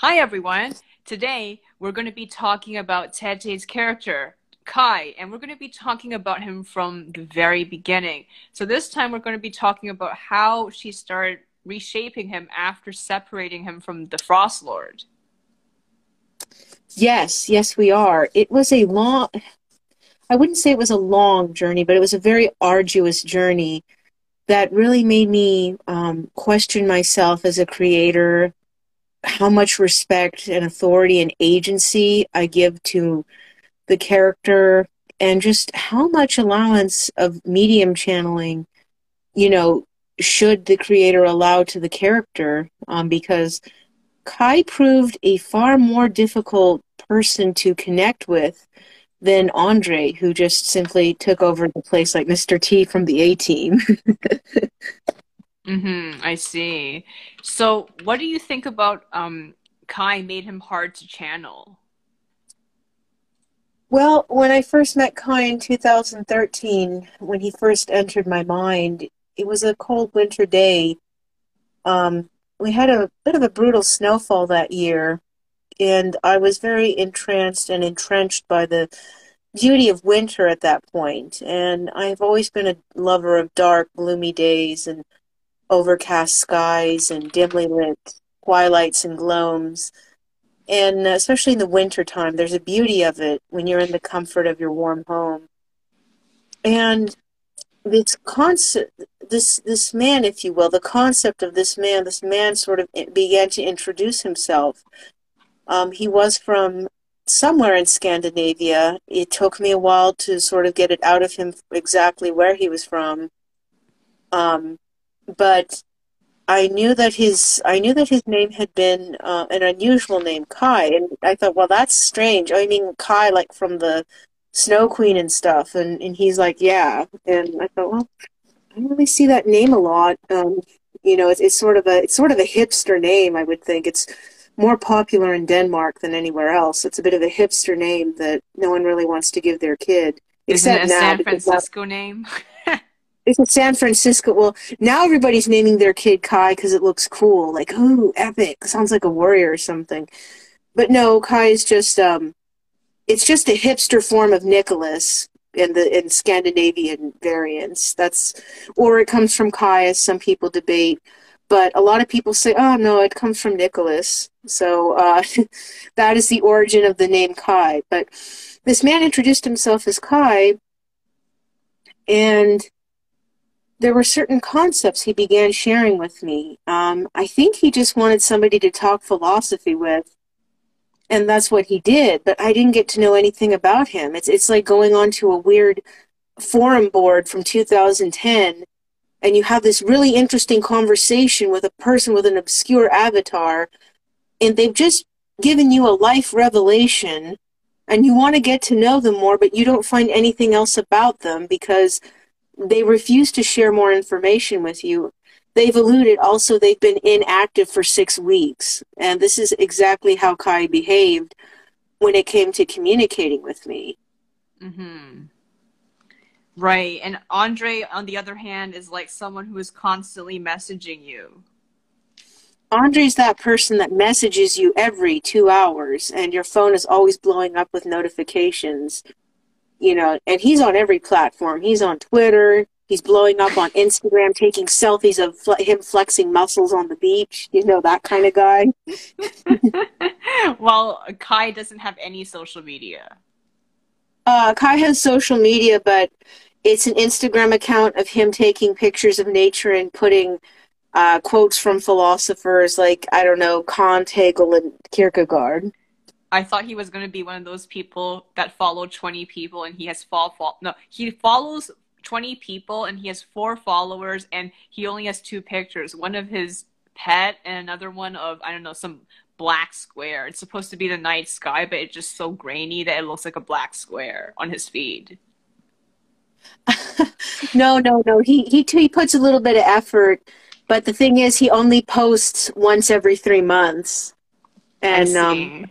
Hi, everyone. Today, we're going to be talking about Tete's character, Kai, and we're going to be talking about him from the very beginning. So, this time, we're going to be talking about how she started reshaping him after separating him from the Frost Lord. Yes, yes, we are. It was a long, I wouldn't say it was a long journey, but it was a very arduous journey that really made me um, question myself as a creator, how much respect and authority and agency I give to the character, and just how much allowance of medium channeling, you know, should the creator allow to the character? Um, because Kai proved a far more difficult person to connect with than Andre, who just simply took over the place like Mr. T from the A team. Mm-hmm, I see. So, what do you think about um, Kai made him hard to channel? Well, when I first met Kai in 2013, when he first entered my mind, it was a cold winter day. Um, we had a bit of a brutal snowfall that year, and I was very entranced and entrenched by the beauty of winter at that point. And I've always been a lover of dark, gloomy days and overcast skies and dimly lit twilights and gloams. And especially in the winter time, there's a beauty of it when you're in the comfort of your warm home. And this concept, this this man, if you will, the concept of this man, this man sort of began to introduce himself. Um, he was from somewhere in Scandinavia. It took me a while to sort of get it out of him exactly where he was from. Um, but I knew that his I knew that his name had been uh, an unusual name, Kai, and I thought, well, that's strange. I mean, Kai, like from the Snow Queen and stuff, and and he's like, yeah, and I thought, well, I don't really see that name a lot. Um, you know, it's, it's sort of a it's sort of a hipster name. I would think it's more popular in Denmark than anywhere else. It's a bit of a hipster name that no one really wants to give their kid. Isn't it a San Francisco name? It's in San Francisco. Well, now everybody's naming their kid Kai because it looks cool. Like, ooh, epic. Sounds like a warrior or something. But no, Kai is just um, it's just a hipster form of Nicholas in the in Scandinavian variants. That's or it comes from Kai, as some people debate. But a lot of people say, oh no, it comes from Nicholas. So uh, that is the origin of the name Kai. But this man introduced himself as Kai, and there were certain concepts he began sharing with me. Um, I think he just wanted somebody to talk philosophy with, and that's what he did. But I didn't get to know anything about him. It's it's like going onto a weird forum board from 2010, and you have this really interesting conversation with a person with an obscure avatar, and they've just given you a life revelation, and you want to get to know them more, but you don't find anything else about them because they refuse to share more information with you. They've alluded also they've been inactive for six weeks. And this is exactly how Kai behaved when it came to communicating with me. Mm-hmm. Right. And Andre, on the other hand, is like someone who is constantly messaging you. Andre's that person that messages you every two hours, and your phone is always blowing up with notifications you know, and he's on every platform. He's on Twitter. He's blowing up on Instagram, taking selfies of fl- him flexing muscles on the beach. You know, that kind of guy. well, Kai doesn't have any social media. Uh, Kai has social media, but it's an Instagram account of him taking pictures of nature and putting uh, quotes from philosophers like, I don't know, Kant, Hegel, and Kierkegaard. I thought he was going to be one of those people that follow 20 people and he has fall, fall no he follows 20 people and he has four followers and he only has two pictures one of his pet and another one of I don't know some black square. It's supposed to be the night sky but it's just so grainy that it looks like a black square on his feed. No no no. He he he puts a little bit of effort but the thing is he only posts once every 3 months. And um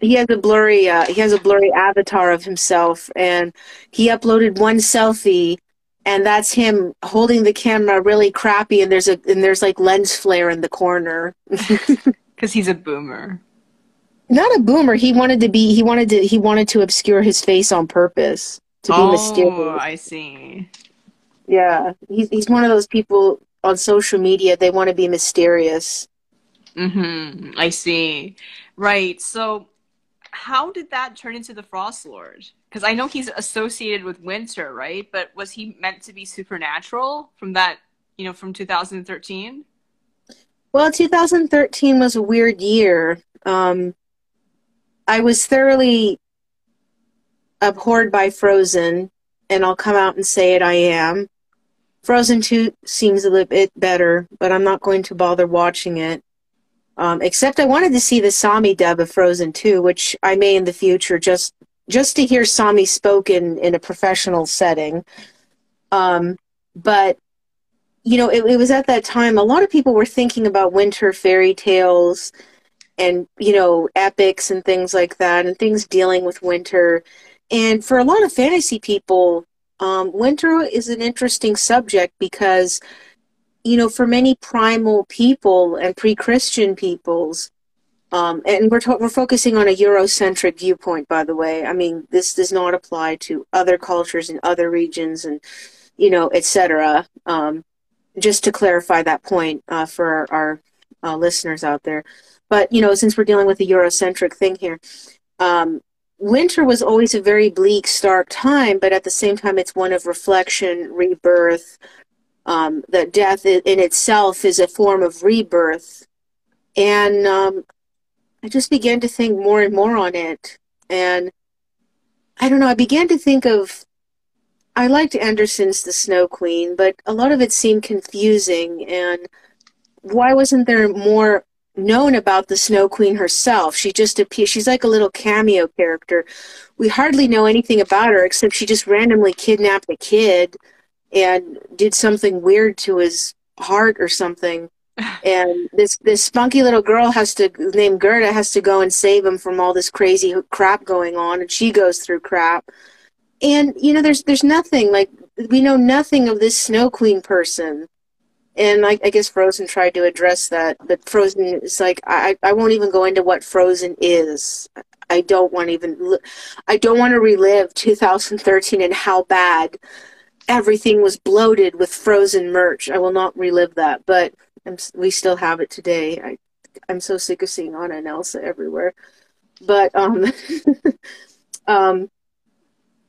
he has a blurry uh, he has a blurry avatar of himself and he uploaded one selfie and that's him holding the camera really crappy and there's a and there's like lens flare in the corner because he's a boomer not a boomer. He wanted to be. He wanted to. He wanted to obscure his face on purpose to be oh, mysterious. I see. Yeah, he's he's one of those people on social media. They want to be mysterious. Mm-hmm. I see. Right. So, how did that turn into the Frost Lord? Because I know he's associated with winter, right? But was he meant to be supernatural from that? You know, from 2013. Well, 2013 was a weird year. Um, I was thoroughly abhorred by Frozen, and I'll come out and say it. I am. Frozen 2 seems a little bit better, but I'm not going to bother watching it. Um, except I wanted to see the Sami dub of Frozen 2, which I may in the future just just to hear Sami spoken in a professional setting. Um, but you know, it, it was at that time a lot of people were thinking about winter fairy tales and you know epics and things like that and things dealing with winter and for a lot of fantasy people um, winter is an interesting subject because you know for many primal people and pre-christian peoples um, and we're, we're focusing on a eurocentric viewpoint by the way i mean this does not apply to other cultures in other regions and you know etc um, just to clarify that point uh, for our, our uh, listeners out there but you know, since we're dealing with a Eurocentric thing here, um, winter was always a very bleak, stark time. But at the same time, it's one of reflection, rebirth. Um, that death in itself is a form of rebirth, and um, I just began to think more and more on it. And I don't know. I began to think of I liked Andersen's The Snow Queen, but a lot of it seemed confusing. And why wasn't there more known about the Snow Queen herself. She just appears, she's like a little cameo character. We hardly know anything about her except she just randomly kidnapped a kid and did something weird to his heart or something. And this this spunky little girl has to named Gerda has to go and save him from all this crazy crap going on, and she goes through crap. And you know, there's there's nothing like we know nothing of this Snow Queen person and I, I, guess Frozen tried to address that, but Frozen is like I, I won't even go into what Frozen is. I don't want even I don't want to relive 2013 and how bad everything was bloated with Frozen merch. I will not relive that, but I'm, we still have it today. I I'm so sick of seeing Anna and Elsa everywhere. But um, um,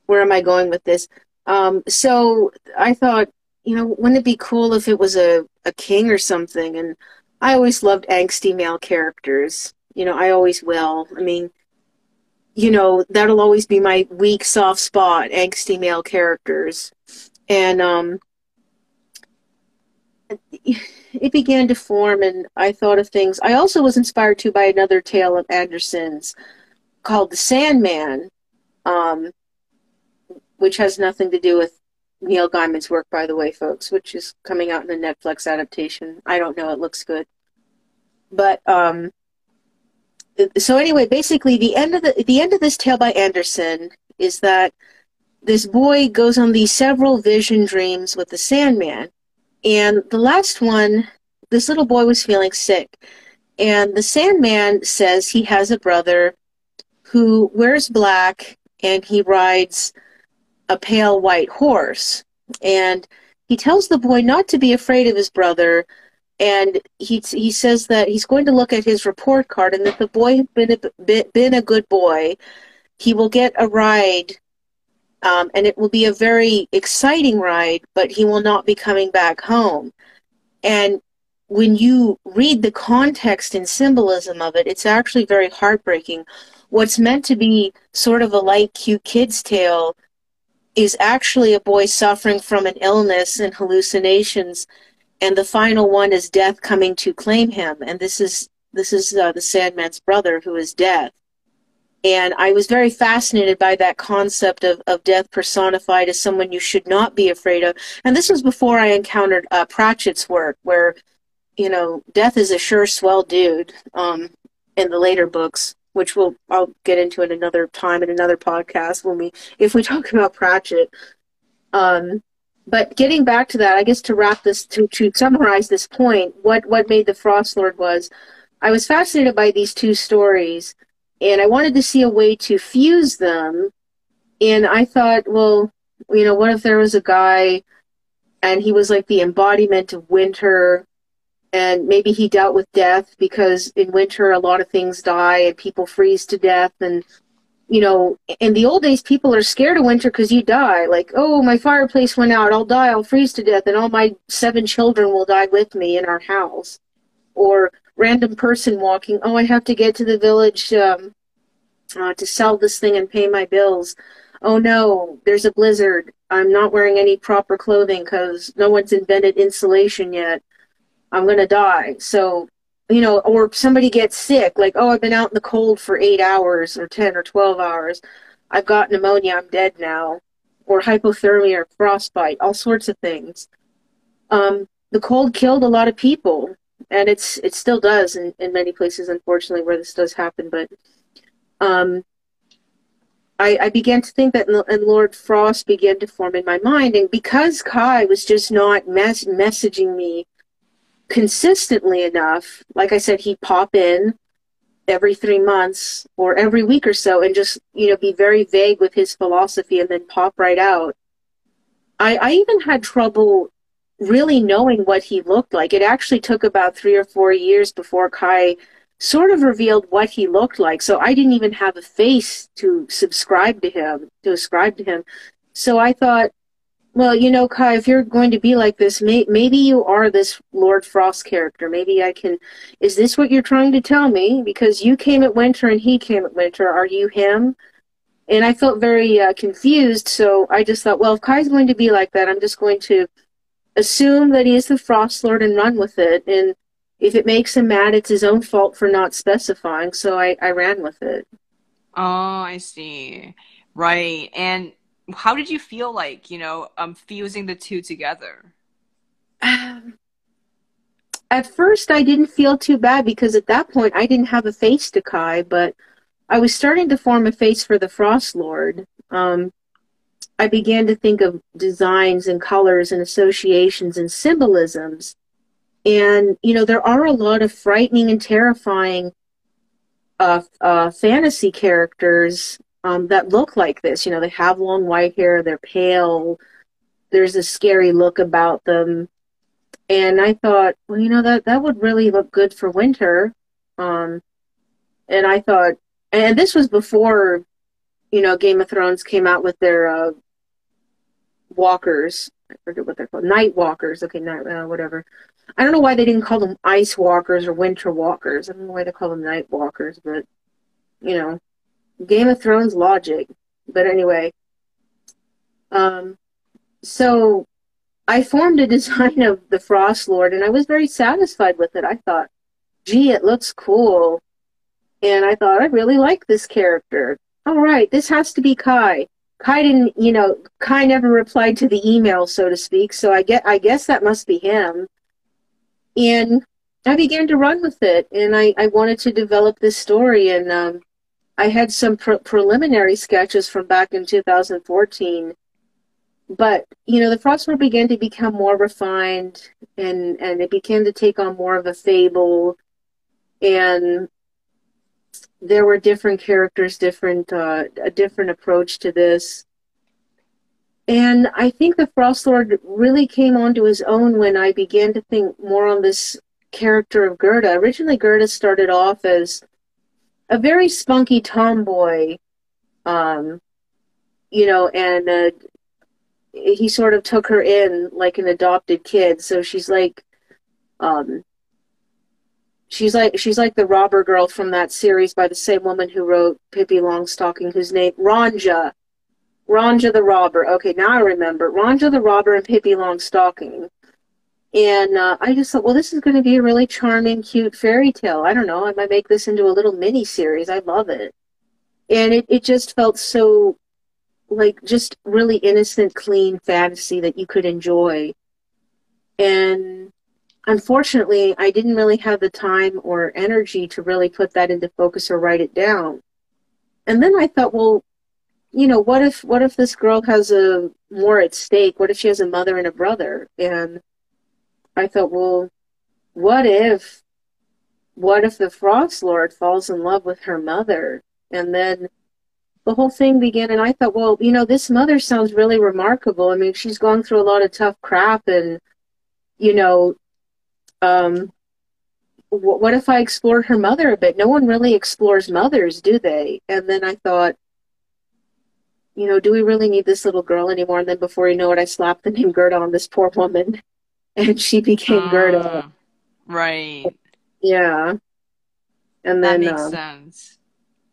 where am I going with this? Um, so I thought you know, wouldn't it be cool if it was a, a king or something? And I always loved angsty male characters. You know, I always will. I mean, you know, that'll always be my weak, soft spot, angsty male characters. And um, it began to form, and I thought of things. I also was inspired too by another tale of Andersen's called The Sandman, um, which has nothing to do with Neil Gaiman's work, by the way, folks, which is coming out in the Netflix adaptation. I don't know; it looks good, but um, so anyway, basically, the end of the the end of this tale by Anderson is that this boy goes on these several vision dreams with the Sandman, and the last one, this little boy was feeling sick, and the Sandman says he has a brother who wears black and he rides a pale white horse. And he tells the boy not to be afraid of his brother. And he, he says that he's going to look at his report card and that the boy has been a, been a good boy. He will get a ride um, and it will be a very exciting ride, but he will not be coming back home. And when you read the context and symbolism of it, it's actually very heartbreaking. What's meant to be sort of a light, cute kid's tale is actually a boy suffering from an illness and hallucinations and the final one is death coming to claim him and this is this is uh, the sandman's brother who is death and i was very fascinated by that concept of, of death personified as someone you should not be afraid of and this was before i encountered uh, pratchett's work where you know death is a sure swell dude um, in the later books which we'll I'll get into in another time in another podcast when we if we talk about Pratchett. Um, but getting back to that, I guess to wrap this to to summarize this point, what what made the Frost Lord was I was fascinated by these two stories, and I wanted to see a way to fuse them. And I thought, well, you know, what if there was a guy and he was like the embodiment of winter and maybe he dealt with death because in winter a lot of things die and people freeze to death and you know in the old days people are scared of winter because you die. Like oh my fireplace went out. I'll die. I'll freeze to death and all my seven children will die with me in our house. Or random person walking oh i have to get to the village um, uh, to sell this thing and pay my bills oh no there's a blizzard i'm not wearing any proper clothing because no one's invented insulation yet I'm going to die. So, you know, or somebody gets sick, like, oh, I've been out in the cold for eight hours or 10 or 12 hours. I've got pneumonia. I'm dead now. Or hypothermia or frostbite, all sorts of things. Um, the cold killed a lot of people, and it's it still does in, in many places, unfortunately, where this does happen. But um, I, I, began to think that, and Lord Frost began to form in my mind. And because Kai was just not mes- messaging me consistently enough, like I said, he'd pop in every three months or every week or so and just, you know, be very vague with his philosophy and then pop right out. I, I even had trouble really knowing what he looked like. It actually took about three or four years before Kai sort of revealed what he looked like. So I didn't even have a face to subscribe to him, to ascribe to him. So I thought, well, you know, Kai, if you're going to be like this, may, maybe you are this Lord Frost character. Maybe I can. Is this what you're trying to tell me? Because you came at winter and he came at winter. Are you him? And I felt very uh, confused. So I just thought, well, if Kai's going to be like that, I'm just going to assume that he is the Frost Lord and run with it. And if it makes him mad, it's his own fault for not specifying. So I, I ran with it. Oh, I see. Right. And how did you feel like you know um fusing the two together um, at first i didn't feel too bad because at that point i didn't have a face to kai but i was starting to form a face for the frost lord um, i began to think of designs and colors and associations and symbolisms and you know there are a lot of frightening and terrifying uh, uh, fantasy characters um, that look like this. You know, they have long white hair, they're pale, there's a scary look about them. And I thought, well, you know, that, that would really look good for winter. Um, and I thought, and this was before, you know, Game of Thrones came out with their uh, walkers. I forget what they're called. Night walkers. Okay, night, uh, whatever. I don't know why they didn't call them ice walkers or winter walkers. I don't know why they call them night walkers, but, you know, Game of Thrones logic. But anyway, um, so I formed a design of the Frost Lord, and I was very satisfied with it. I thought, gee, it looks cool. And I thought, I really like this character. All right, this has to be Kai. Kai didn't, you know, Kai never replied to the email, so to speak. So I get, I guess that must be him. And I began to run with it, and I, I wanted to develop this story. And um, I had some pre- preliminary sketches from back in 2014, but you know the Frost Lord began to become more refined, and and it began to take on more of a fable, and there were different characters, different uh, a different approach to this. And I think the Frost Lord really came onto his own when I began to think more on this character of Gerda. Originally, Gerda started off as a very spunky tomboy, um, you know, and uh, he sort of took her in like an adopted kid. So she's like, um, she's like she's like the robber girl from that series by the same woman who wrote Pippi Longstocking, whose name Ronja, Ronja the robber. Okay, now I remember Ronja the robber and Pippi Longstocking. And uh, I just thought, well, this is going to be a really charming, cute fairy tale. I don't know. I might make this into a little mini series. I love it. And it, it just felt so like just really innocent, clean fantasy that you could enjoy. And unfortunately, I didn't really have the time or energy to really put that into focus or write it down. And then I thought, well, you know, what if what if this girl has a more at stake? What if she has a mother and a brother? And I thought, well, what if, what if the Frost Lord falls in love with her mother? And then the whole thing began, and I thought, well, you know, this mother sounds really remarkable. I mean, she's gone through a lot of tough crap, and you know, um, what if I explored her mother a bit? No one really explores mothers, do they? And then I thought, you know, do we really need this little girl anymore? And then before you know it, I slapped the name Gerda on this poor woman, and she became uh, Gerda. Right. Yeah. And then that makes uh, sense.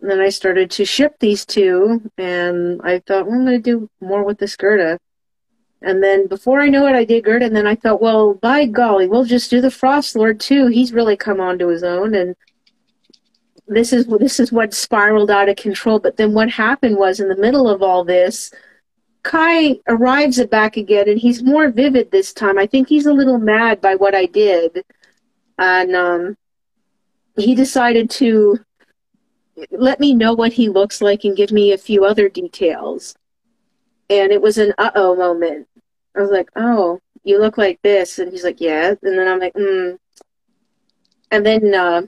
And then I started to ship these two, and I thought, well, I'm going to do more with this Gerda. And then before I know it, I did Gerda, and then I thought, well, by golly, we'll just do the Frost Lord too. He's really come onto his own, and this is this is what spiraled out of control. But then what happened was, in the middle of all this, Kai arrives at back again, and he's more vivid this time. I think he's a little mad by what I did, and um, he decided to let me know what he looks like and give me a few other details. And it was an uh oh moment. I was like, oh, you look like this. And he's like, yeah. And then I'm like, hmm. And then uh,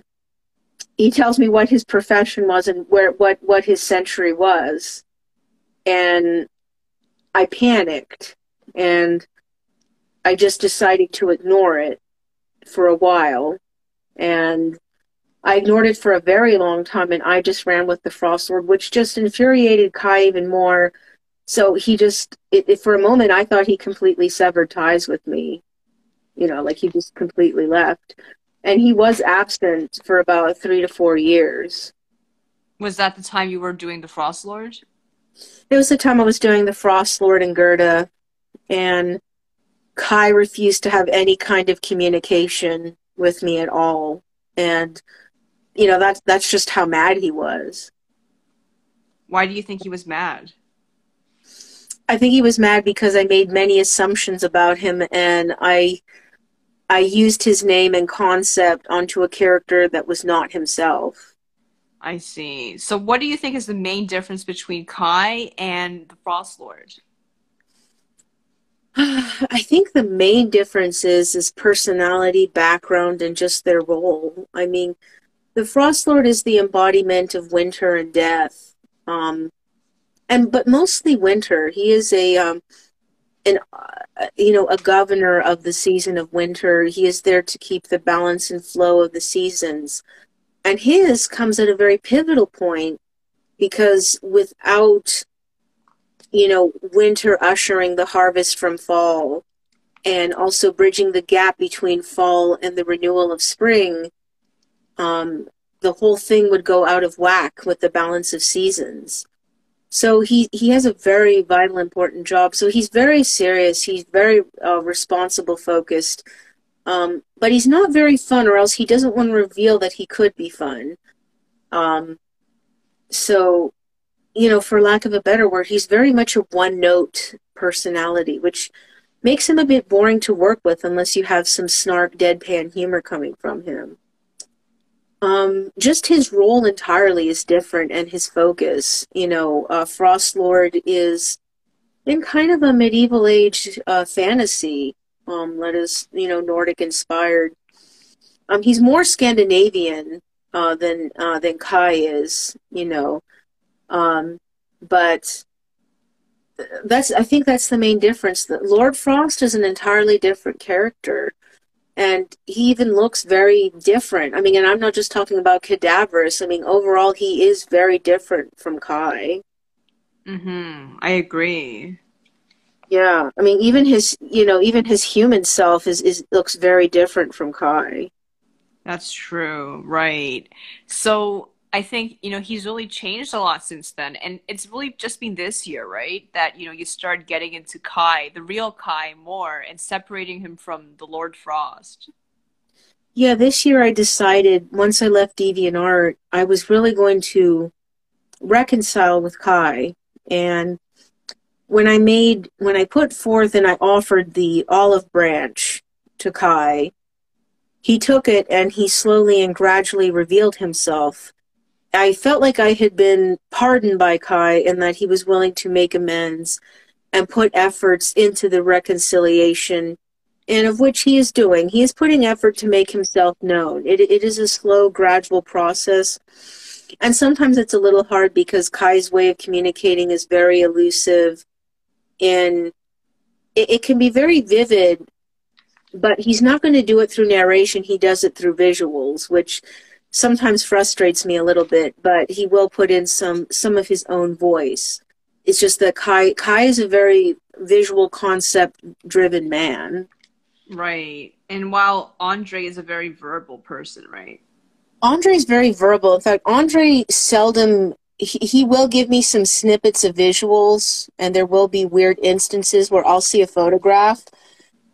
he tells me what his profession was and where what, what his century was. And I panicked and I just decided to ignore it for a while. And I ignored it for a very long time and I just ran with the Frost Lord, which just infuriated Kai even more. So he just, it, it, for a moment, I thought he completely severed ties with me. You know, like he just completely left. And he was absent for about three to four years. Was that the time you were doing the Frost Lord? It was the time I was doing the Frost Lord and Gerda. And Kai refused to have any kind of communication with me at all. And you know that's that's just how mad he was why do you think he was mad i think he was mad because i made many assumptions about him and i i used his name and concept onto a character that was not himself. I see. So what do you think is the main difference between kai and the frost lord? I think the main difference is is personality, background, and just their role. I mean, the Frost Lord is the embodiment of winter and death, um, and but mostly winter. He is a um, an uh, you know a governor of the season of winter. He is there to keep the balance and flow of the seasons, and his comes at a very pivotal point because without you know winter ushering the harvest from fall and also bridging the gap between fall and the renewal of spring um, the whole thing would go out of whack with the balance of seasons. So he, he has a very vital, important job. So he's very serious. He's very uh, responsible, focused. Um, but he's not very fun, or else he doesn't want to reveal that he could be fun. Um, so, you know, for lack of a better word, he's very much a one note personality, which makes him a bit boring to work with unless you have some snark, deadpan humor coming from him. Um, just his role entirely is different and his focus. You know, uh, Frost Lord is in kind of a medieval age uh, fantasy. Um, let us, you know, Nordic inspired. Um, he's more Scandinavian uh, than uh, than Kai is, you know, um, but that's I think that's the main difference. That Lord Frost is an entirely different character and he even looks very different. I mean, and I'm not just talking about cadaverous. I mean, overall, he is very different from Kai. Mm-hmm. I agree. Yeah, I mean, even his, you know, even his human self is is looks very different from Kai. That's true, right? So I think, you know, he's really changed a lot since then. And it's really just been this year, right? That, you know, you start getting into Kai, the real Kai, more and separating him from the Lord Frost. Yeah, this year I decided once I left DeviantArt, I was really going to reconcile with Kai. And when I made, when I put forth and I offered the olive branch to Kai, he took it and he slowly and gradually revealed himself I felt like I had been pardoned by Kai and that he was willing to make amends and put efforts into the reconciliation, and of which he is doing. He is putting effort to make himself known. It, it is a slow, gradual process. and sometimes it's a little hard because Kai's way of communicating is very elusive and it, it can be very vivid, but he's not going to do it through narration. He does it through visuals, which sometimes frustrates me a little bit, but he will put in some, some of his own voice. It's just that Kai, Kai is a very visual concept driven man. Right. And while Andre is a very verbal person, right? Andre is very verbal. In fact, Andre seldom he, he will give me some snippets of visuals and there will be weird instances where I'll see a photograph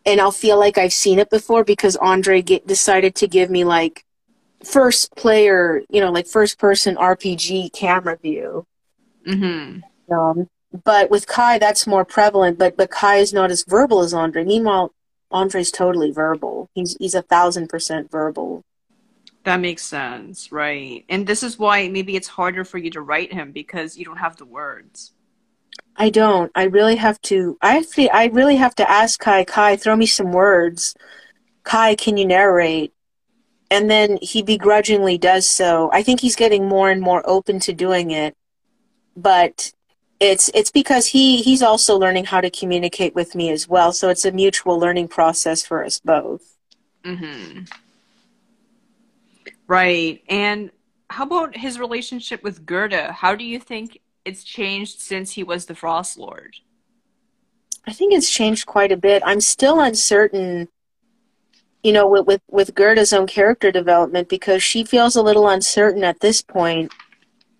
and I'll feel like I've seen it before because Andre get, decided to give me like first player, you know, like first person RPG camera view. Mm-hmm. Um, but with Kai, that's more prevalent. But but Kai is not as verbal as Andre. Meanwhile, Andre's totally verbal. He's he's a thousand percent verbal. That makes sense, right? And this is why maybe it's harder for you to write him because you don't have the words. I don't. I really have to. I actually, I really have to ask Kai. Kai, throw me some words. Kai, can you narrate? And then he begrudgingly does so. I think he's getting more and more open to doing it, but it's it's because he he's also learning how to communicate with me as well. So it's a mutual learning process for us both. Mm-hmm. Right. And how about his relationship with Gerda? How do you think it's changed since he was the Frost Lord? I think it's changed quite a bit. I'm still uncertain, you know, with, with, with Gerda's own character development because she feels a little uncertain at this point.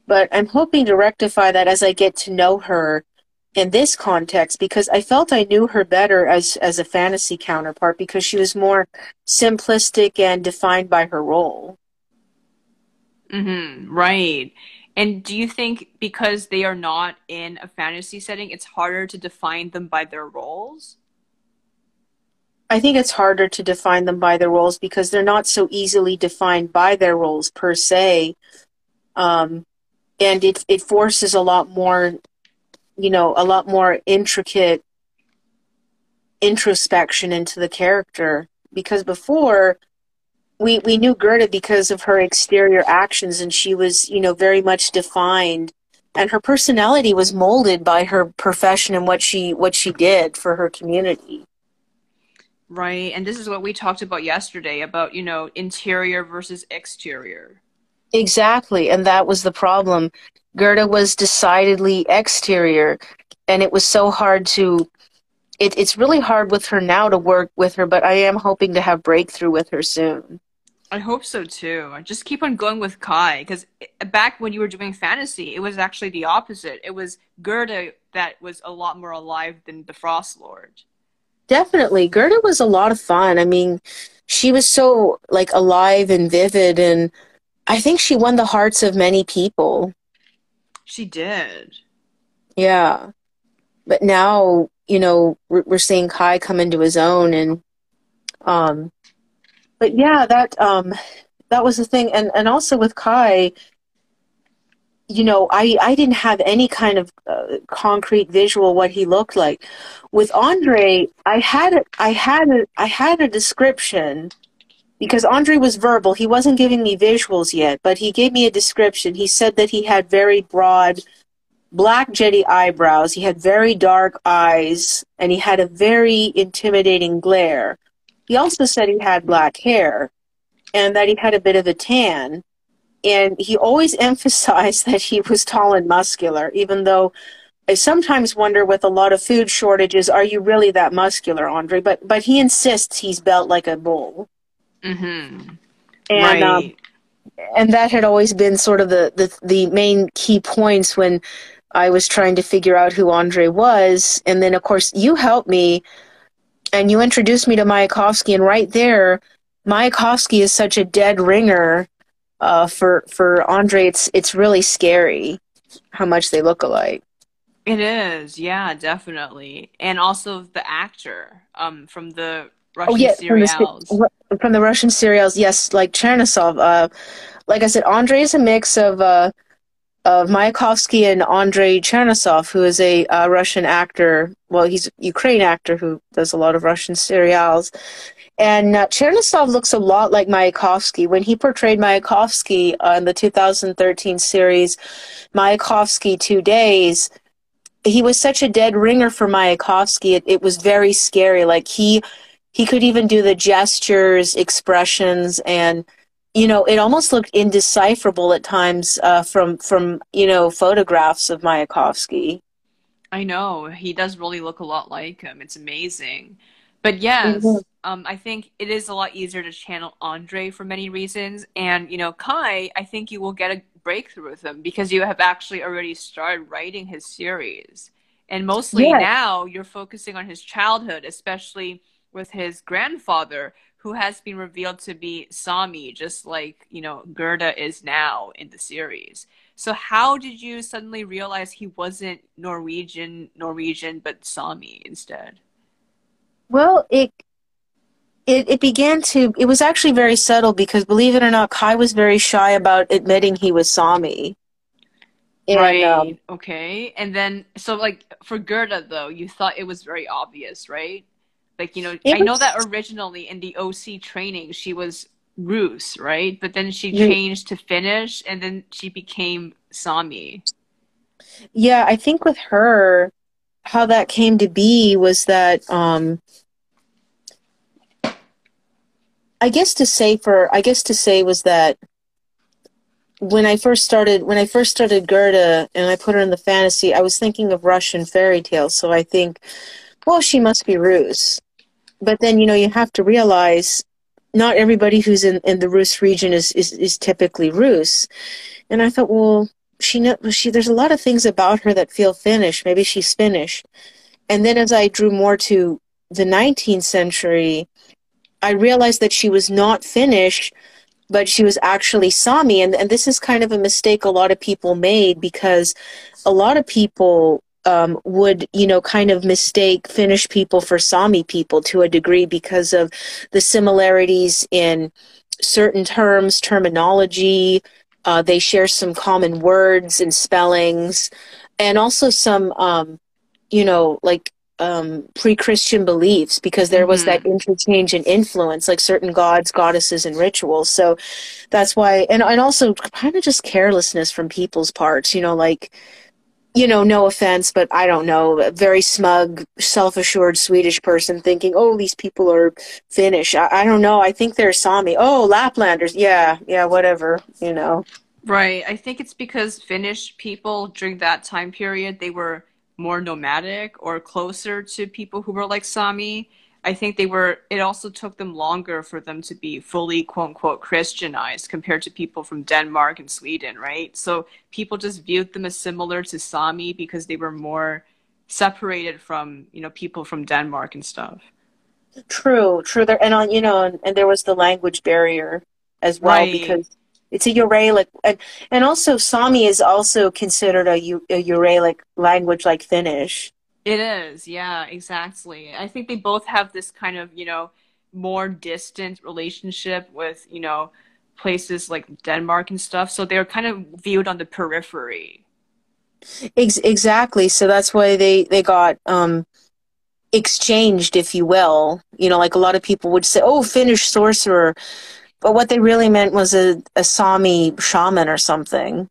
But I'm hoping to rectify that as I get to know her in this context because I felt I knew her better as, as a fantasy counterpart because she was more simplistic and defined by her role. Mm-hmm. Right. And do you think because they are not in a fantasy setting, it's harder to define them by their roles? I think it's harder to define them by their roles because they're not so easily defined by their roles per se. Um, and it, it forces a lot more, you know, a lot more intricate introspection into the character. Because before, we we knew Gerda because of her exterior actions, and she was you know very much defined, and her personality was molded by her profession and what she what she did for her community. Right, and this is what we talked about yesterday about you know interior versus exterior. Exactly, and that was the problem. Gerda was decidedly exterior, and it was so hard to. It, it's really hard with her now to work with her, but I am hoping to have breakthrough with her soon. I hope so too. Just keep on going with Kai because back when you were doing fantasy, it was actually the opposite. It was Gerda that was a lot more alive than the Frost Lord. Definitely, Gerda was a lot of fun. I mean, she was so like alive and vivid, and I think she won the hearts of many people. She did. Yeah, but now you know we're seeing Kai come into his own, and um, but yeah, that um, that was the thing, and and also with Kai, you know, I I didn't have any kind of uh, concrete visual what he looked like. With Andre, I had a, I had a, I had a description because Andre was verbal. He wasn't giving me visuals yet, but he gave me a description. He said that he had very broad black jetty eyebrows. He had very dark eyes, and he had a very intimidating glare. He also said he had black hair and that he had a bit of a tan. And he always emphasized that he was tall and muscular, even though I sometimes wonder with a lot of food shortages, are you really that muscular, Andre? But but he insists he's built like a bull. Mm-hmm. And um, right. um, and that had always been sort of the, the the main key points when I was trying to figure out who Andre was. And then of course you helped me and you introduced me to Mayakovsky, and right there, Mayakovsky is such a dead ringer uh, for for Andre. It's it's really scary how much they look alike. It is, yeah, definitely, and also the actor um, from the Russian oh, yeah, serials. From the, from the, Russian serials, yes, like Chernyshov. Uh, like I said, Andre is a mix of uh, of Mayakovsky and Andrei Chernyshov, who is a uh, Russian actor. Well, he's a Ukraine actor who does a lot of Russian serials. And uh, Chernyshov looks a lot like Mayakovsky. When he portrayed Mayakovsky on the 2013 series, Mayakovsky Two Days, he was such a dead ringer for Mayakovsky. It, it was very scary. Like he, he could even do the gestures, expressions, and you know, it almost looked indecipherable at times uh, from from you know photographs of Mayakovsky. I know he does really look a lot like him. It's amazing, but yes, mm-hmm. Um, I think it is a lot easier to channel Andre for many reasons. And you know, Kai, I think you will get a breakthrough with him because you have actually already started writing his series, and mostly yes. now you're focusing on his childhood, especially with his grandfather who has been revealed to be Sami, just like, you know, Gerda is now in the series. So how did you suddenly realize he wasn't Norwegian, Norwegian, but Sami instead? Well, it it, it began to it was actually very subtle because believe it or not kai was very shy about admitting he was sami and, right um, okay and then so like for gerda though you thought it was very obvious right like, you know, I know that originally in the OC training, she was Rus, right? But then she changed to Finnish and then she became Sami. Yeah, I think with her, how that came to be was that, um, I guess to say for, I guess to say was that when I first started, when I first started Gerda and I put her in the fantasy, I was thinking of Russian fairy tales. So I think, well, she must be Rus but then you know you have to realize not everybody who's in, in the Rus region is, is, is typically Rus. And I thought, well, she know she there's a lot of things about her that feel Finnish. Maybe she's Finnish. And then as I drew more to the 19th century, I realized that she was not Finnish, but she was actually Sami. And, and this is kind of a mistake a lot of people made because a lot of people um, would you know kind of mistake Finnish people for Sami people to a degree because of the similarities in certain terms, terminology. Uh, they share some common words and spellings, and also some um, you know like um, pre-Christian beliefs because there was mm-hmm. that interchange and influence, like certain gods, goddesses, and rituals. So that's why, and and also kind of just carelessness from people's parts. You know, like you know, no offense, but I don't know, a very smug, self assured Swedish person thinking, oh, these people are Finnish. I, I don't know. I think they're Sami. Oh, Laplanders. Yeah, yeah, whatever, you know. Right. I think it's because Finnish people during that time period, they were more nomadic or closer to people who were like Sami. I think they were, it also took them longer for them to be fully quote unquote Christianized compared to people from Denmark and Sweden, right? So people just viewed them as similar to Sami because they were more separated from, you know, people from Denmark and stuff. True, true. There, and on, you know, and, and there was the language barrier as well right. because it's a Uralic, and, and also Sami is also considered a, a Uralic language like Finnish. It is, yeah, exactly. I think they both have this kind of, you know, more distant relationship with, you know, places like Denmark and stuff. So they're kind of viewed on the periphery. Ex- exactly. So that's why they they got um, exchanged, if you will. You know, like a lot of people would say, "Oh, Finnish sorcerer," but what they really meant was a, a Sami shaman or something.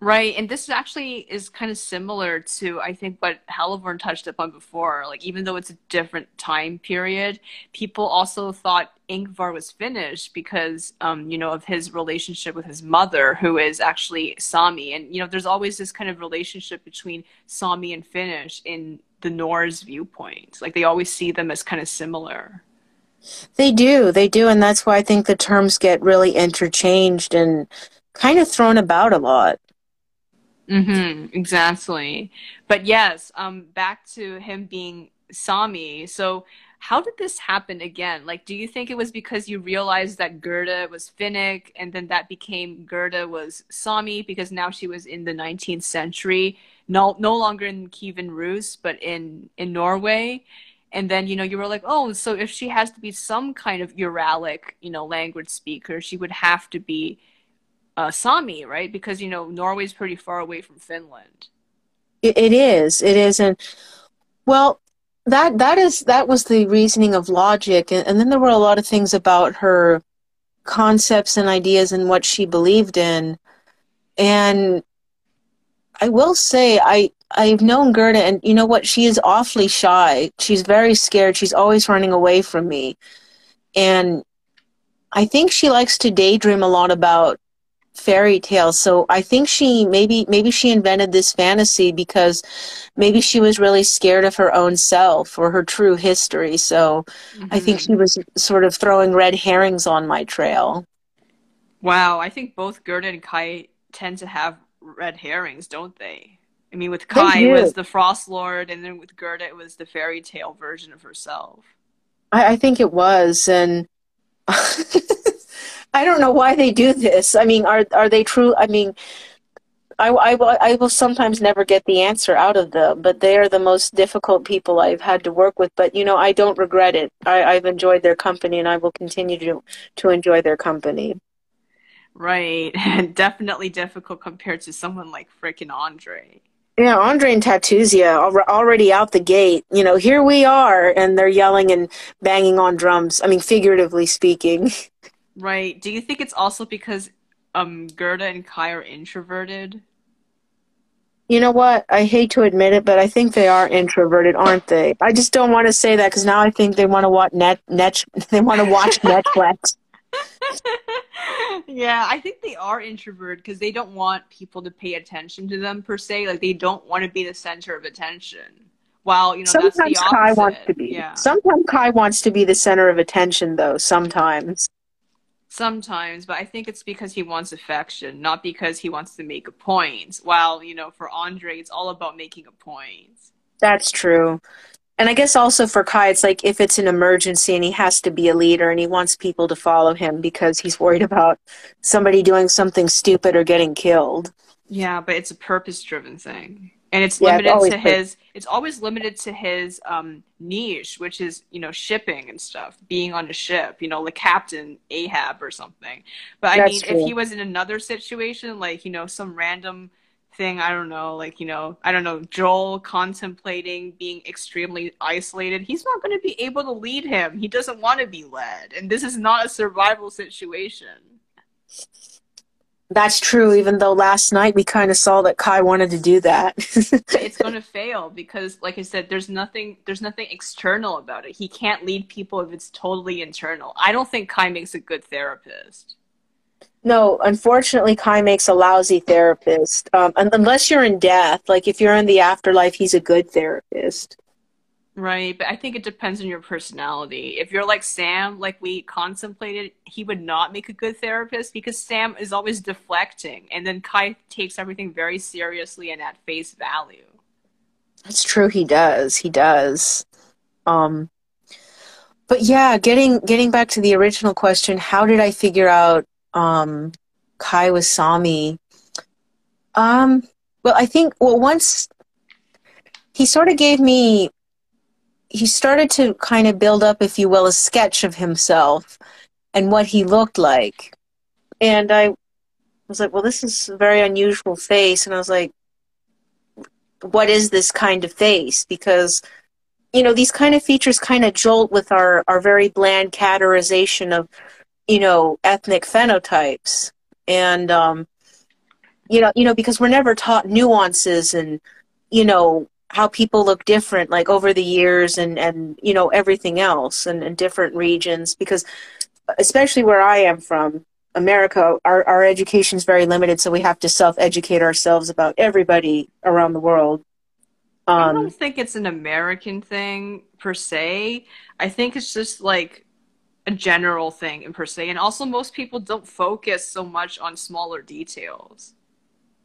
Right, and this actually is kind of similar to I think what Haliburn touched upon before. Like even though it's a different time period, people also thought Ingvar was Finnish because um, you know of his relationship with his mother, who is actually Sami, and you know there's always this kind of relationship between Sami and Finnish in the Norse viewpoint. Like they always see them as kind of similar. They do, they do, and that's why I think the terms get really interchanged and kind of thrown about a lot. Mm-hmm, exactly. But yes, um, back to him being Sami. So how did this happen again? Like, do you think it was because you realized that Gerda was Finnic and then that became Gerda was Sami because now she was in the 19th century, no, no longer in Kievan Rus, but in, in Norway. And then, you know, you were like, oh, so if she has to be some kind of Uralic, you know, language speaker, she would have to be uh, Sami, right? Because you know Norway's pretty far away from Finland. it, it is. It is, and well, that that is that was the reasoning of logic and, and then there were a lot of things about her concepts and ideas and what she believed in and i will say i i've known gerda and you know what she is awfully shy she's very scared she's always running away from me and i think she likes to daydream a lot about fairy tales. So I think she maybe maybe she invented this fantasy because maybe she was really scared of her own self or her true history. So mm-hmm. I think she mm-hmm. was sort of throwing red herrings on my trail. Wow, I think both Gerda and Kai tend to have red herrings, don't they? I mean, with Kai it was the Frost Lord, and then with Gerda it was the fairy tale version of herself. I, I think it was, and I don't know why they do this. I mean, are are they true? I mean, I, I, I will sometimes never get the answer out of them, but they are the most difficult people I've had to work with. But you know, I don't regret it. I, I've enjoyed their company, and I will continue to to enjoy their company. Right, and definitely difficult compared to someone like frickin' Andre. Yeah, Andre and Tatusia already out the gate. You know, here we are, and they're yelling and banging on drums. I mean, figuratively speaking. Right. Do you think it's also because um Gerda and Kai are introverted? You know what? I hate to admit it, but I think they are introverted, aren't they? I just don't want to say that because now I think they want to watch net net. They want to watch Netflix. yeah, I think they are introverted because they don't want people to pay attention to them per se. Like they don't want to be the center of attention. While you know, sometimes Kai wants to be. Yeah. Sometimes Kai wants to be the center of attention, though. Sometimes. Sometimes, but I think it's because he wants affection, not because he wants to make a point. While, you know, for Andre, it's all about making a point. That's true. And I guess also for Kai, it's like if it's an emergency and he has to be a leader and he wants people to follow him because he's worried about somebody doing something stupid or getting killed. Yeah, but it's a purpose driven thing and it's yeah, limited to his it's always limited to his um, niche which is you know shipping and stuff being on a ship you know like captain ahab or something but i That's mean true. if he was in another situation like you know some random thing i don't know like you know i don't know joel contemplating being extremely isolated he's not going to be able to lead him he doesn't want to be led and this is not a survival situation that's true, even though last night we kind of saw that Kai wanted to do that. it's going to fail because, like I said, there's nothing there's nothing external about it. He can't lead people if it's totally internal. I don't think Kai makes a good therapist. No, unfortunately, Kai makes a lousy therapist. Um, unless you're in death, like if you're in the afterlife, he's a good therapist. Right, but I think it depends on your personality. If you're like Sam, like we contemplated, he would not make a good therapist because Sam is always deflecting, and then Kai takes everything very seriously and at face value. That's true. He does. He does. Um, but yeah, getting getting back to the original question, how did I figure out um, Kai was Sami? Um, well, I think well once he sort of gave me he started to kind of build up, if you will, a sketch of himself and what he looked like. And I was like, well, this is a very unusual face. And I was like, what is this kind of face? Because, you know, these kind of features kind of jolt with our, our very bland categorization of, you know, ethnic phenotypes. And, um, you know, you know, because we're never taught nuances and, you know, how people look different like over the years and and you know everything else and, and different regions. Because especially where i am from america our, our education is very limited so we have to self-educate ourselves about everybody around the world. Um, i don't think it's an american thing per se. I think it's just like a general thing in per se and also most people don't focus so much on smaller details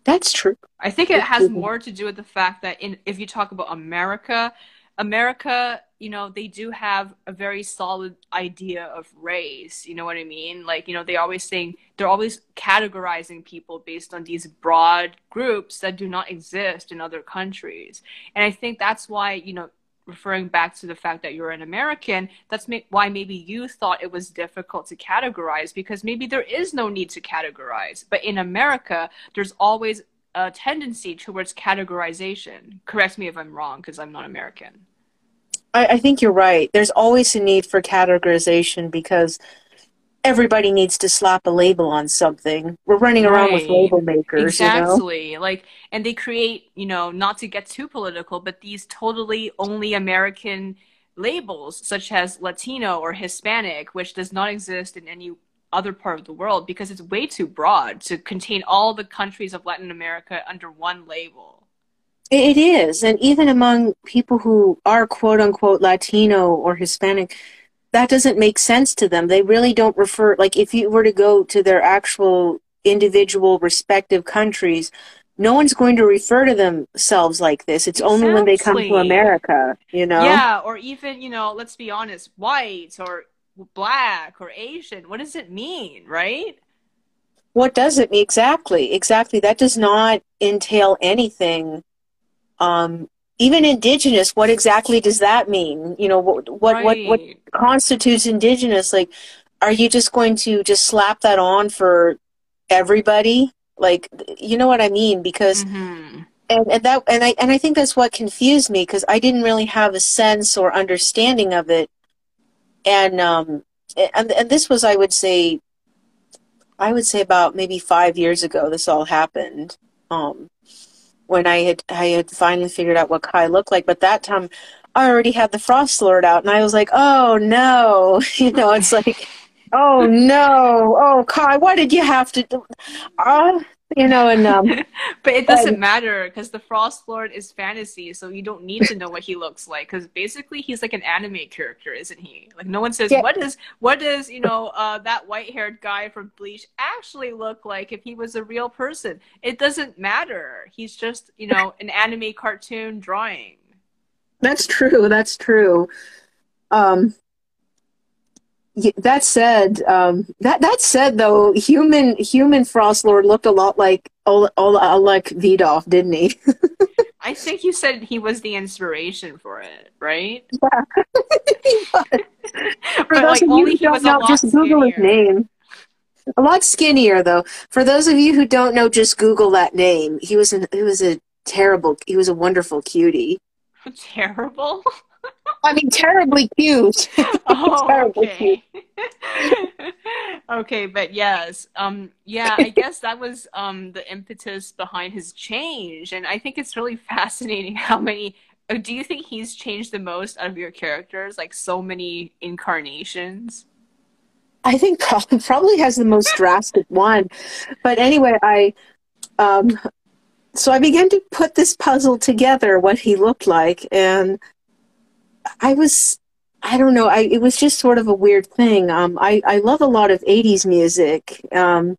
that's true. I think it has more to do with the fact that in if you talk about America, America, you know, they do have a very solid idea of race. You know what I mean? Like, you know, they always saying they're always categorizing people based on these broad groups that do not exist in other countries. And I think that's why, you know, referring back to the fact that you're an American, that's why maybe you thought it was difficult to categorize because maybe there is no need to categorize. But in America, there's always a tendency towards categorization. Correct me if I'm wrong because I'm not American. I, I think you're right. There's always a need for categorization because everybody needs to slap a label on something. We're running around Right. with label makers, Exactly. Like, and they create, you know, not to get too political, but these totally only American labels, such as Latino or Hispanic, which does not exist in any other part of the world because it's way too broad to contain all the countries of Latin America under one label. you know. It is. And even among people who are quote unquote Latino or Hispanic, that doesn't make sense to them. They really don't refer, like, if you were to go to their actual individual respective countries, no one's going to refer to themselves like this. It's only when they come to America, you know? Yeah, or even, you know, let's be honest, white or black or Asian. What does it mean, right? What does it mean? Exactly, exactly. That does not entail anything. Um, even indigenous, what exactly does that mean? You know, what what what, what constitutes indigenous? Like, are you just going to just slap that on for everybody? Like, you know what I mean? Because Mhm. and, and that and I and I think that's what confused me because I didn't really have a sense or understanding of it. And um and and this was I would say I would say about maybe five years ago this all happened. Um when I had I had finally figured out what Kai looked like, but that time I already had the Frost Lord out and I was like, oh no. You know, it's like oh no, oh Kai, why did you have to do uh, you know, and um But it doesn't matter because the Frost Lord is fantasy, so you don't need to know what he looks like. Because basically, he's like an anime character, isn't he? Like no one says, Yeah. "What does what does you know uh, that white haired guy from Bleach actually look like if he was a real person?" It doesn't matter. He's just you know an anime cartoon drawing. That's true. That's true. Um, that said, um, that that said, though, human human Frost Lord looked a lot like Oleg Vidov, didn't he? I think you said he was the inspiration for it, right? For But those like of you who don't know, just Google his name. A lot skinnier, though. For those of you who don't know, just Google that name. He was an he was a terrible. He was a wonderful cutie. Terrible. I mean, terribly cute. Oh, Terrible okay. okay, but yes, um, yeah, I guess that was um the impetus behind his change, and I think it's really fascinating how many. uh, Do you think he's changed the most out of your characters? Like so many incarnations. I think probably has the most drastic one. But anyway, I um so I began to put this puzzle together what he looked like and I was I don't know, I it was just sort of a weird thing. Um I I love a lot of 80s music. Um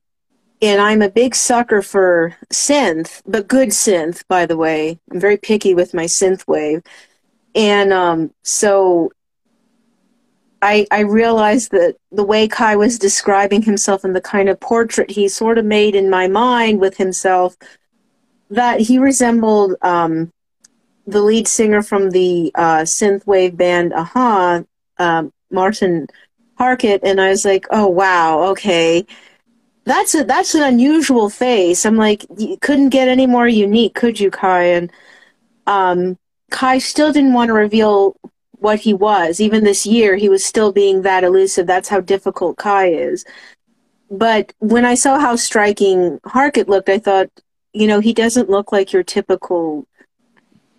and I'm a big sucker for synth, but good synth, by the way. I'm very picky with my synth wave. And um so I, I realized that the way Kai was describing himself and the kind of portrait he sort of made in my mind with himself, that he resembled um, the lead singer from the uh, synthwave band a-ha, um, Martin Harket, and I was like, oh wow, okay, that's a that's an unusual face. I'm like, you couldn't get any more unique, could you, Kai? And um, Kai still didn't want to reveal what he was. Even this year, he was still being that elusive. That's how difficult Kai is. But when I saw how striking Harkett looked, I thought, you know, he doesn't look like your typical,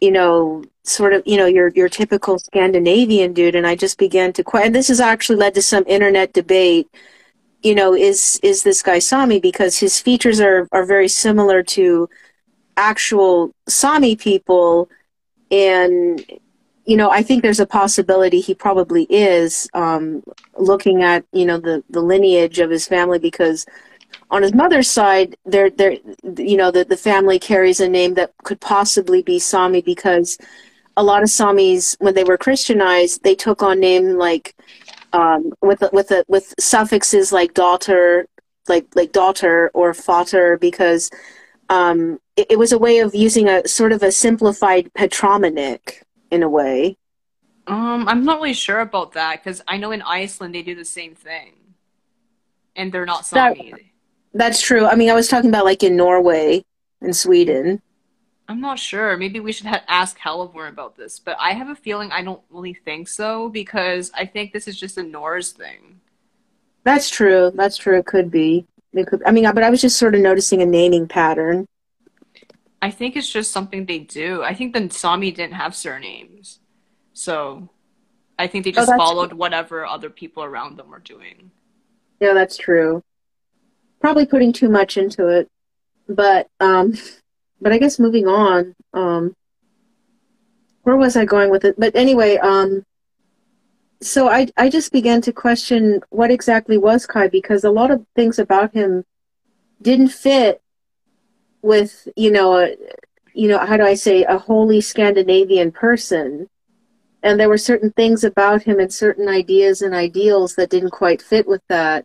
you know, sort of, you know, your your typical Scandinavian dude. And I just began to question. And this has actually led to some internet debate. You know, is is this guy Sami? Because his features are are very similar to actual Sami people, and you know, I think there's a possibility he probably is um, looking at you know the the lineage of his family because on his mother's side, there there you know the the family carries a name that could possibly be Sami because a lot of Samis when they were Christianized they took on name like um, with with a, with suffixes like daughter like like daughter or fater because um, it, it was a way of using a sort of a simplified patronymic in a way. Um, I'm not really sure about that because I know in Iceland they do the same thing, and they're not That- Sami. That's true. I mean, I was talking about like in Norway and Sweden. I'm not sure. Maybe we should ha- ask Haliburn about this, but I have a feeling I don't really think so because I think this is just a Norse thing. That's true. That's true. It could be. It could. I mean, but I was just sort of noticing a naming pattern. I think it's just something they do. I think the Sami didn't have surnames, so I think they Oh, just that's- followed whatever other people around them were doing. Yeah, that's true. Probably putting too much into it, but um, but I guess moving on. Um, where was I going with it? But anyway, um, so I I just began to question what exactly was Kai because a lot of things about him didn't fit with you know a, you know how do I say a wholly Scandinavian person. And there were certain things about him and certain ideas and ideals that didn't quite fit with that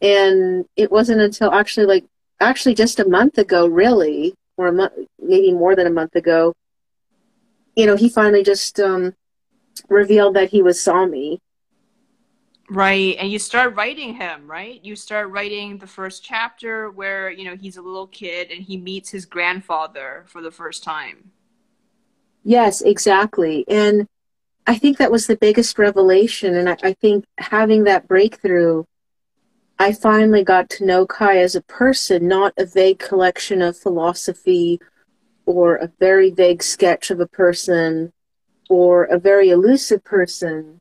and it wasn't until actually like actually just a month ago really or a month maybe more than a month ago you know he finally just um revealed that he was Sami Right, and you start writing him, right? You start writing the first chapter where, you know, he's a little kid and he meets his grandfather for the first time. yes exactly and i think that was the biggest revelation and I, I think having that breakthrough i finally got to know kai as a person not a vague collection of philosophy or a very vague sketch of a person or a very elusive person.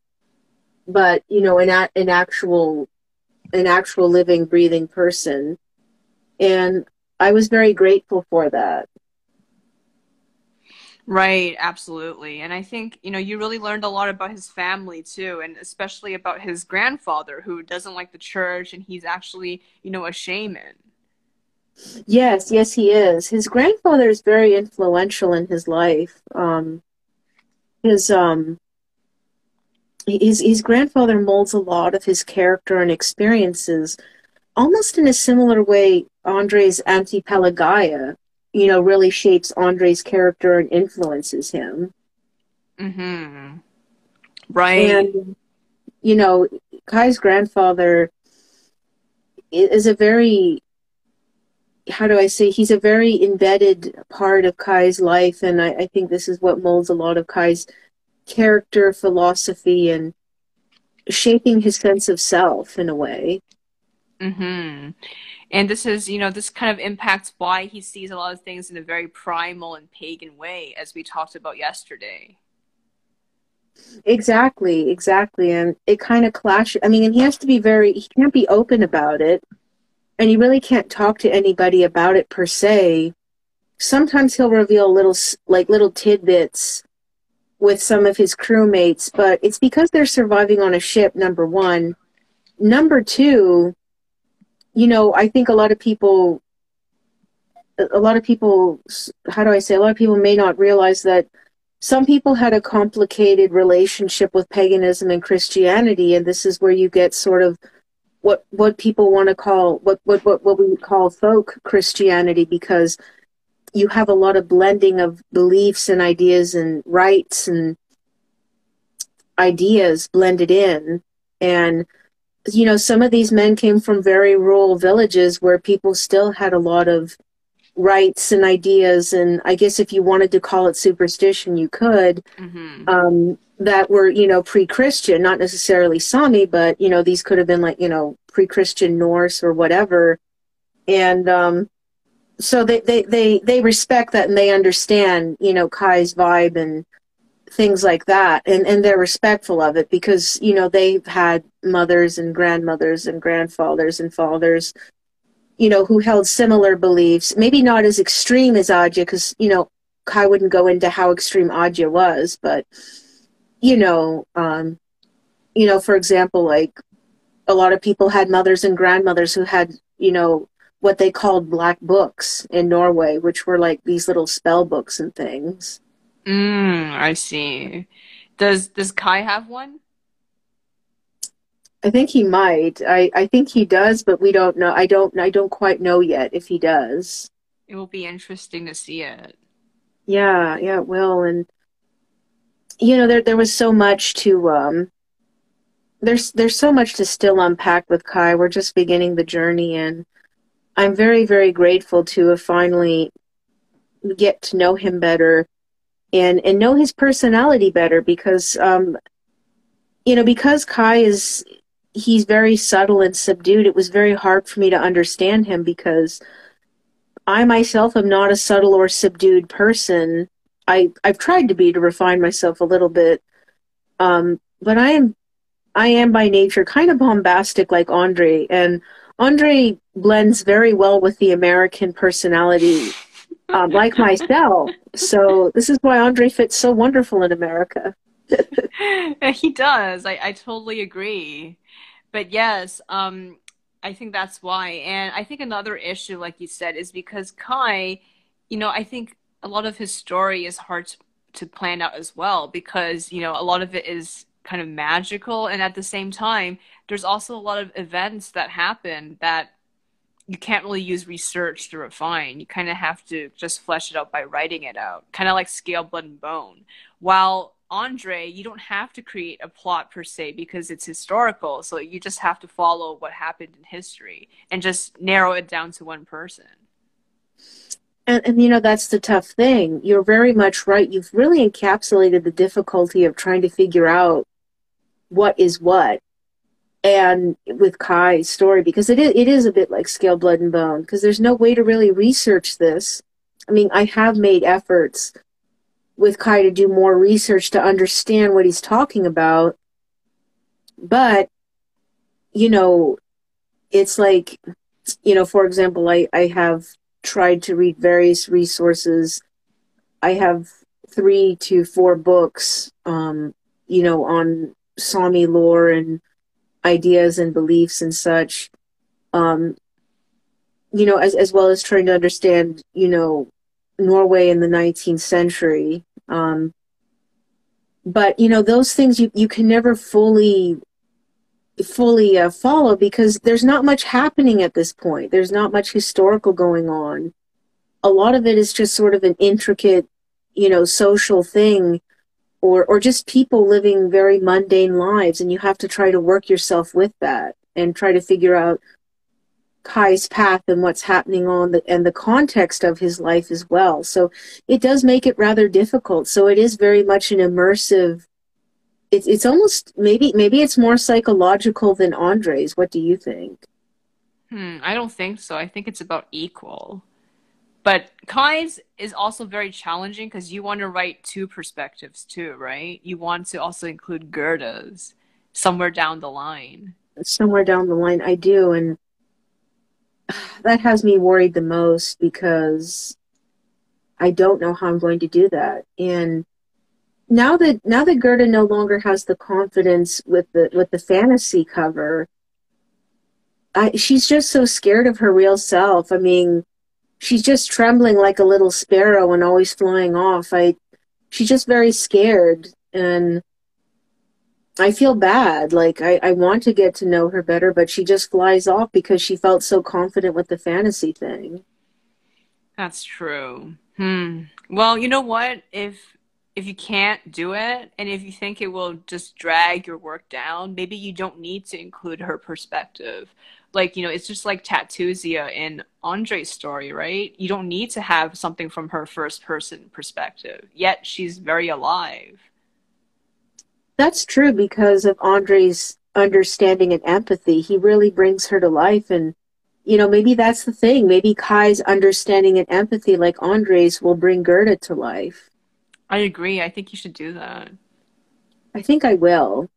But you know an, a- an actual an actual living breathing person. And i was very grateful for that Right, absolutely. And I think, you know, you really learned a lot about his family too, and especially about his grandfather who doesn't like the church and he's actually, you know, a shaman. yes yes he is his grandfather is very influential in his life um his um his his grandfather molds a lot of his character and experiences almost in a similar way andre's aunt Pelagia you know really shapes andre's character and influences him Mm-hmm. Right. And, you know, Kai's grandfather is a very, how do I say, he's a very embedded part of Kai's life. And I, I think this is what molds a lot of Kai's character, philosophy, and shaping his sense of self in a way. Mm-hmm. And this is, you know, this kind of impacts why he sees a lot of things in a very primal and pagan way, as we talked about yesterday. Exactly, exactly. And it kind of clashes. I mean, and he has to be very, he can't be open about it. And he really can't talk to anybody about it per se. Sometimes he'll reveal little, like little tidbits with some of his crewmates, but it's because they're surviving on a ship, number one. Number two, you know, I think a lot of people, a lot of people, how do I say, a lot of people may not realize that some people had a complicated relationship with paganism and Christianity, and this is where you get sort of what what people want to call what what what, what we would call folk Christianity, because you have a lot of blending of beliefs and ideas and rites and ideas blended in, and you know some of these men came from very rural villages where people still had a lot of rights and ideas and i guess if you wanted to call it superstition you could Mm-hmm. um, that were you know pre-christian not necessarily sami but you know these could have been like you know pre-christian norse or whatever and um, so they, they they they respect that and they understand you know kai's vibe and things like that and and they're respectful of it because you know they've had mothers and grandmothers and grandfathers and fathers you know who held similar beliefs maybe not as extreme as Adya because you know Kai wouldn't go into how extreme Adya was but you know um you know for example like a lot of people had mothers and grandmothers who had you know what they called black books in Norway which were like these little spell books and things Mm, I see. Does does Kai have one? I think he might. I, I think he does, but we don't know. I don't. I don't quite know yet if he does. It will be interesting to see it. Yeah, yeah, it will. And you know, there there was so much to um. There's there's so much to still unpack with Kai. We're just beginning the journey, and I'm very very grateful to have finally get to know him better and and know his personality better because um you know because Kai is he's very subtle and subdued it was very hard for me to understand him because I myself am not a subtle or subdued person. I I've tried to be to refine myself a little bit um but I am I am by nature kind of bombastic like Andre and Andre blends very well with the American personality um, like myself. So this is why Andre fits so wonderful in America. he does. I, I totally agree. But yes, um, I think that's why. And I think another issue, like you said, is because Kai, you know, I think a lot of his story is hard to, to plan out as well because, you know, a lot of it is kind of magical. And at the same time, there's also a lot of events that happen that you can't really use research to refine. You kind of have to just flesh it out by writing it out, kind of like Scale, Blood, and Bone. While Andre, you don't have to create a plot per se because it's historical. So you just have to follow what happened in history and just narrow it down to one person. And, and you know, that's the tough thing. You're very much right. You've really encapsulated the difficulty of trying to figure out what is what and with Kai's story because it is, it is a bit like scale blood and bone because there's no way to really research this. I mean, I have made efforts with Kai to do more research to understand what he's talking about, but you know, it's like you know, for example, I I have tried to read various resources. I have three to four books, um, you know, on Sami lore and ideas and beliefs and such um, you know as as well as trying to understand you know Norway in the 19th century um, but you know those things you you can never fully fully uh, follow because there's not much happening at this point. There's not much historical going on. A lot of it is just sort of an intricate you know social thing or or just people living very mundane lives and you have to try to work yourself with that and try to figure out Kai's path and what's happening on the and the context of his life as well. So it does make it rather difficult. So it is very much an immersive it's it's almost maybe maybe it's more psychological than Andre's. What do you think? Hmm, I don't think so. I think it's about equal. But Kai's is also very challenging because you want to write two perspectives too, right? You want to also include Gerda's somewhere down the line. Somewhere down the line, I do, and that has me worried the most because I don't know how I'm going to do that. And now that now that Gerda no longer has the confidence with the with the fantasy cover, I, she's just so scared of her real self. I mean, she's just trembling like a little sparrow and always flying off. I she's just very scared and I feel bad. Like I, I want to get to know her better, but she just flies off because she felt so confident with the fantasy thing. That's true. Hmm. Well, you know what? If if you can't do it and if you think it will just drag your work down, maybe you don't need to include her perspective like you know it's just like Tatuzia in Andre's story, right? You don't need to have something from her first person perspective. Yet she's very alive. That's true because of Andre's understanding and empathy. He really brings her to life and you know, maybe that's the thing. Maybe Kai's understanding and empathy like Andre's will bring Gerda to life. I agree. I think you should do that. I think I will.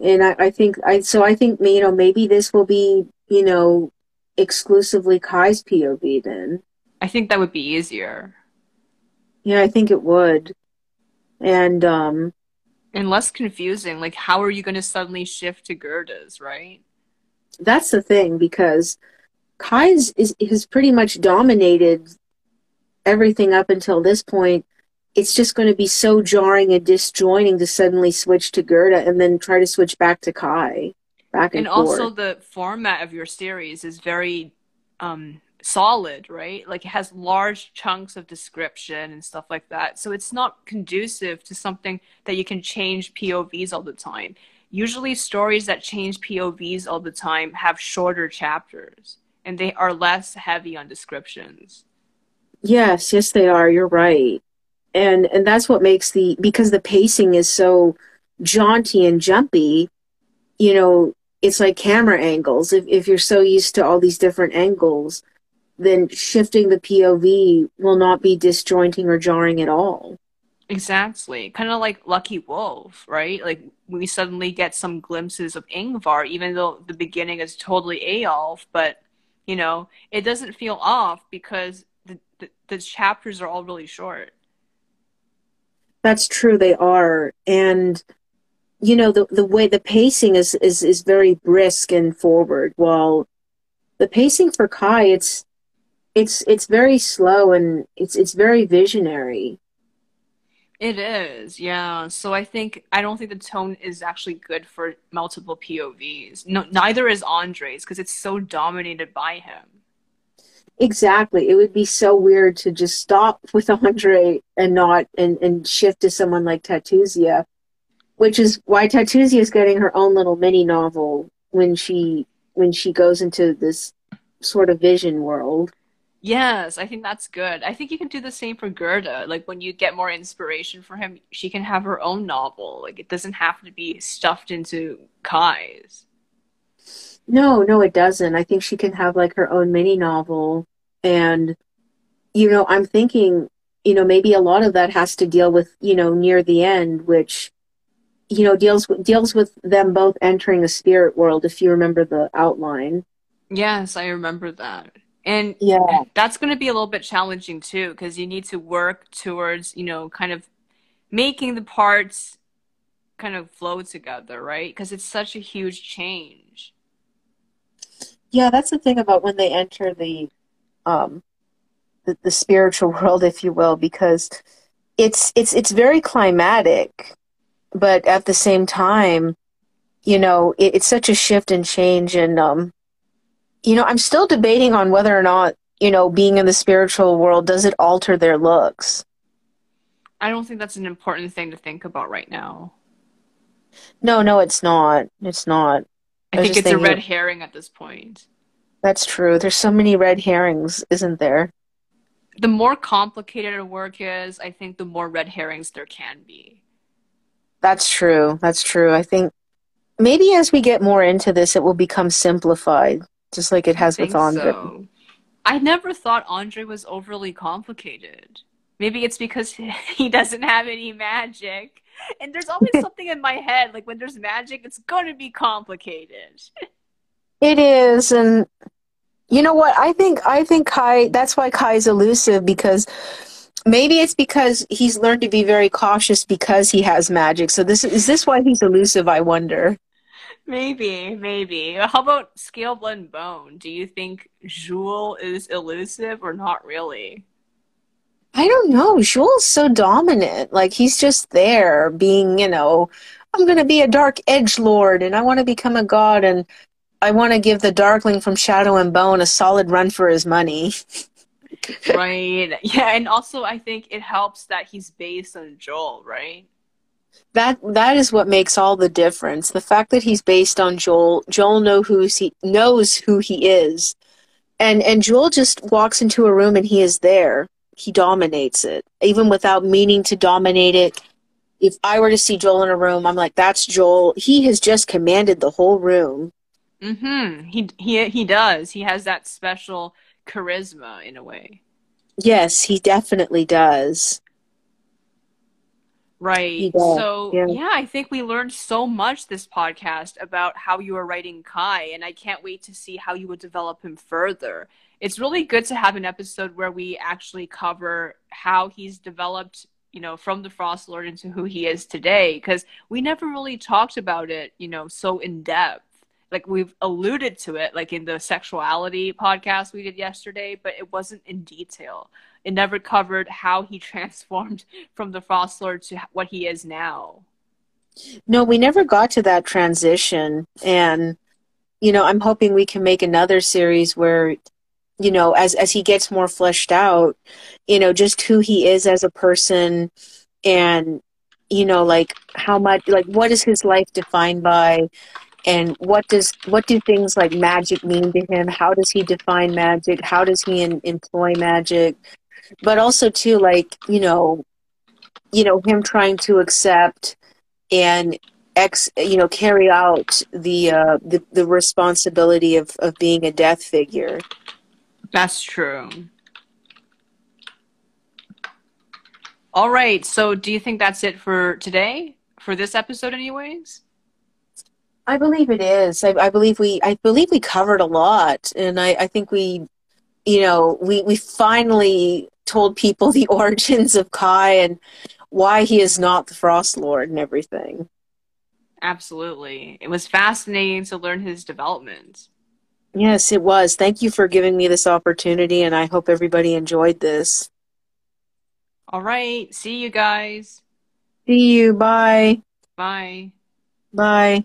And I, I think I so I think you know maybe this will be you know, exclusively Kai's POV then. I think that would be easier. Yeah, I think it would. And um and less confusing. Like how are you going to suddenly shift to Gerda's, right? That's the thing because Kai's is has pretty much dominated everything up until this point. It's just going to be so jarring and disjoining to suddenly switch to Gerda and then try to switch back to Kai back and, and also the format of your series is very um, solid, right? Like it has large chunks of description and stuff like that. So it's not conducive to something that you can change POVs all the time. Usually, stories that change POVs all the time have shorter chapters and they are less heavy on descriptions. Yes, yes, they are. You're right, and and that's what makes the because the pacing is so jaunty and jumpy. You know, it's like camera angles. If if you're so used to all these different angles, then shifting the POV will not be disjointing or jarring at all. Exactly. Kind of like Lucky Wolf, right? Like we suddenly get some glimpses of Ingvar, even though the beginning is totally Eyjolf, but you know, it doesn't feel off because the, the, the chapters are all really short. That's true, they are. And you know, the the way the pacing is is, is very brisk and forward, while the pacing for Kai it's it's it's very slow and it's it's very visionary. It is, yeah. So I think I don't think the tone is actually good for multiple POVs. No, neither is Andre's because it's so dominated by him. Exactly. It would be so weird to just stop with Andre and not and, and shift to someone like Tatuzia, which is why Tatuzia is getting her own little mini novel when she when she goes into this sort of vision world. Yes, I think that's good. I think you can do the same for Gerda. Like when you get more inspiration for him, she can have her own novel. Like it doesn't have to be stuffed into Kai's. No, no, it doesn't. I think she can have like her own mini novel. And, you know, I'm thinking, you know, maybe a lot of that has to deal with, you know, near the end, which, you know, deals with, deals with them both entering a spirit world, if you remember the outline. Yes, I remember that. And yeah, that's going to be a little bit challenging too, because you need to work towards, you know, kind of making the parts kind of flow together, right? Because it's such a huge change. Yeah, that's the thing about when they enter the, um, the, the spiritual world, if you will, because it's it's it's very climatic, but at the same time, you know, it, it's such a shift and change, and um, you know, I'm still debating on whether or not, you know, being in the spiritual world, does it alter their looks? I don't think that's an important thing to think about right now. No, no, it's not. It's not. I, I think it's a red herring at this point. That's true. There's so many red herrings, isn't there? The more complicated a work is, I think the more red herrings there can be. That's true. That's true. I think maybe as we get more into this, it will become simplified just like it has with Andre. So. I never thought Andre was overly complicated. Maybe it's because he doesn't have any magic. And there's always something in my head like when there's magic, it's going to be complicated. it is and you know what? I think I think Kai that's why Kai is elusive because maybe it's because he's learned to be very cautious because he has magic. So this is this why he's elusive, I wonder. Maybe, maybe. How about Scale Blend Bone? Do you think Jool is elusive or not really? I don't know. Jool's so dominant. Like he's just there being, you know, I'm gonna be a dark edge lord and I wanna become a god and I wanna give the Darkling from Shadow and Bone a solid run for his money. right. Yeah, and also I think it helps that he's based on Joel, right? that that is what makes all the difference. The fact that he's based on Joel, Joel know who he knows who he is, and and Joel just walks into a room and he is there. He dominates it, even without meaning to dominate it. If I were to see Joel in a room, I'm like, that's Joel. He has just commanded the whole room. Mm-hmm. He he he does. He has that special charisma in a way. Yes, he definitely does. Right. So, yeah. yeah. I think we learned so much this podcast about how you are writing Kai, and I can't wait to see how you would develop him further. It's really good to have an episode where we actually cover how he's developed, you know, from the Frost Lord into who he is today, because we never really talked about it, you know, so in depth. Like we've alluded to it, like in the sexuality podcast we did yesterday, but it wasn't in detail it never covered how he transformed from the Frost Lord to what he is now. No, we never got to that transition. And, you know, I'm hoping we can make another series where, you know, as, as he gets more fleshed out, you know, just who he is as a person and, you know, like how much, like what is his life defined by? And what does what do things like magic mean to him? How does he define magic? How does he in, employ magic? but also too like you know you know him trying to accept and ex you know carry out the uh the, the responsibility of of being a death figure That's true. All right. So, do you think that's it for today? For this episode, anyways? I believe it is i, I believe we i believe we covered a lot and i i think we you know we we finally told people the origins of kai and why he is not the frost lord and everything Absolutely. It was fascinating to learn his development. yes it was thank you for giving me this opportunity and i hope everybody enjoyed this All right. See you guys. see you bye Bye. bye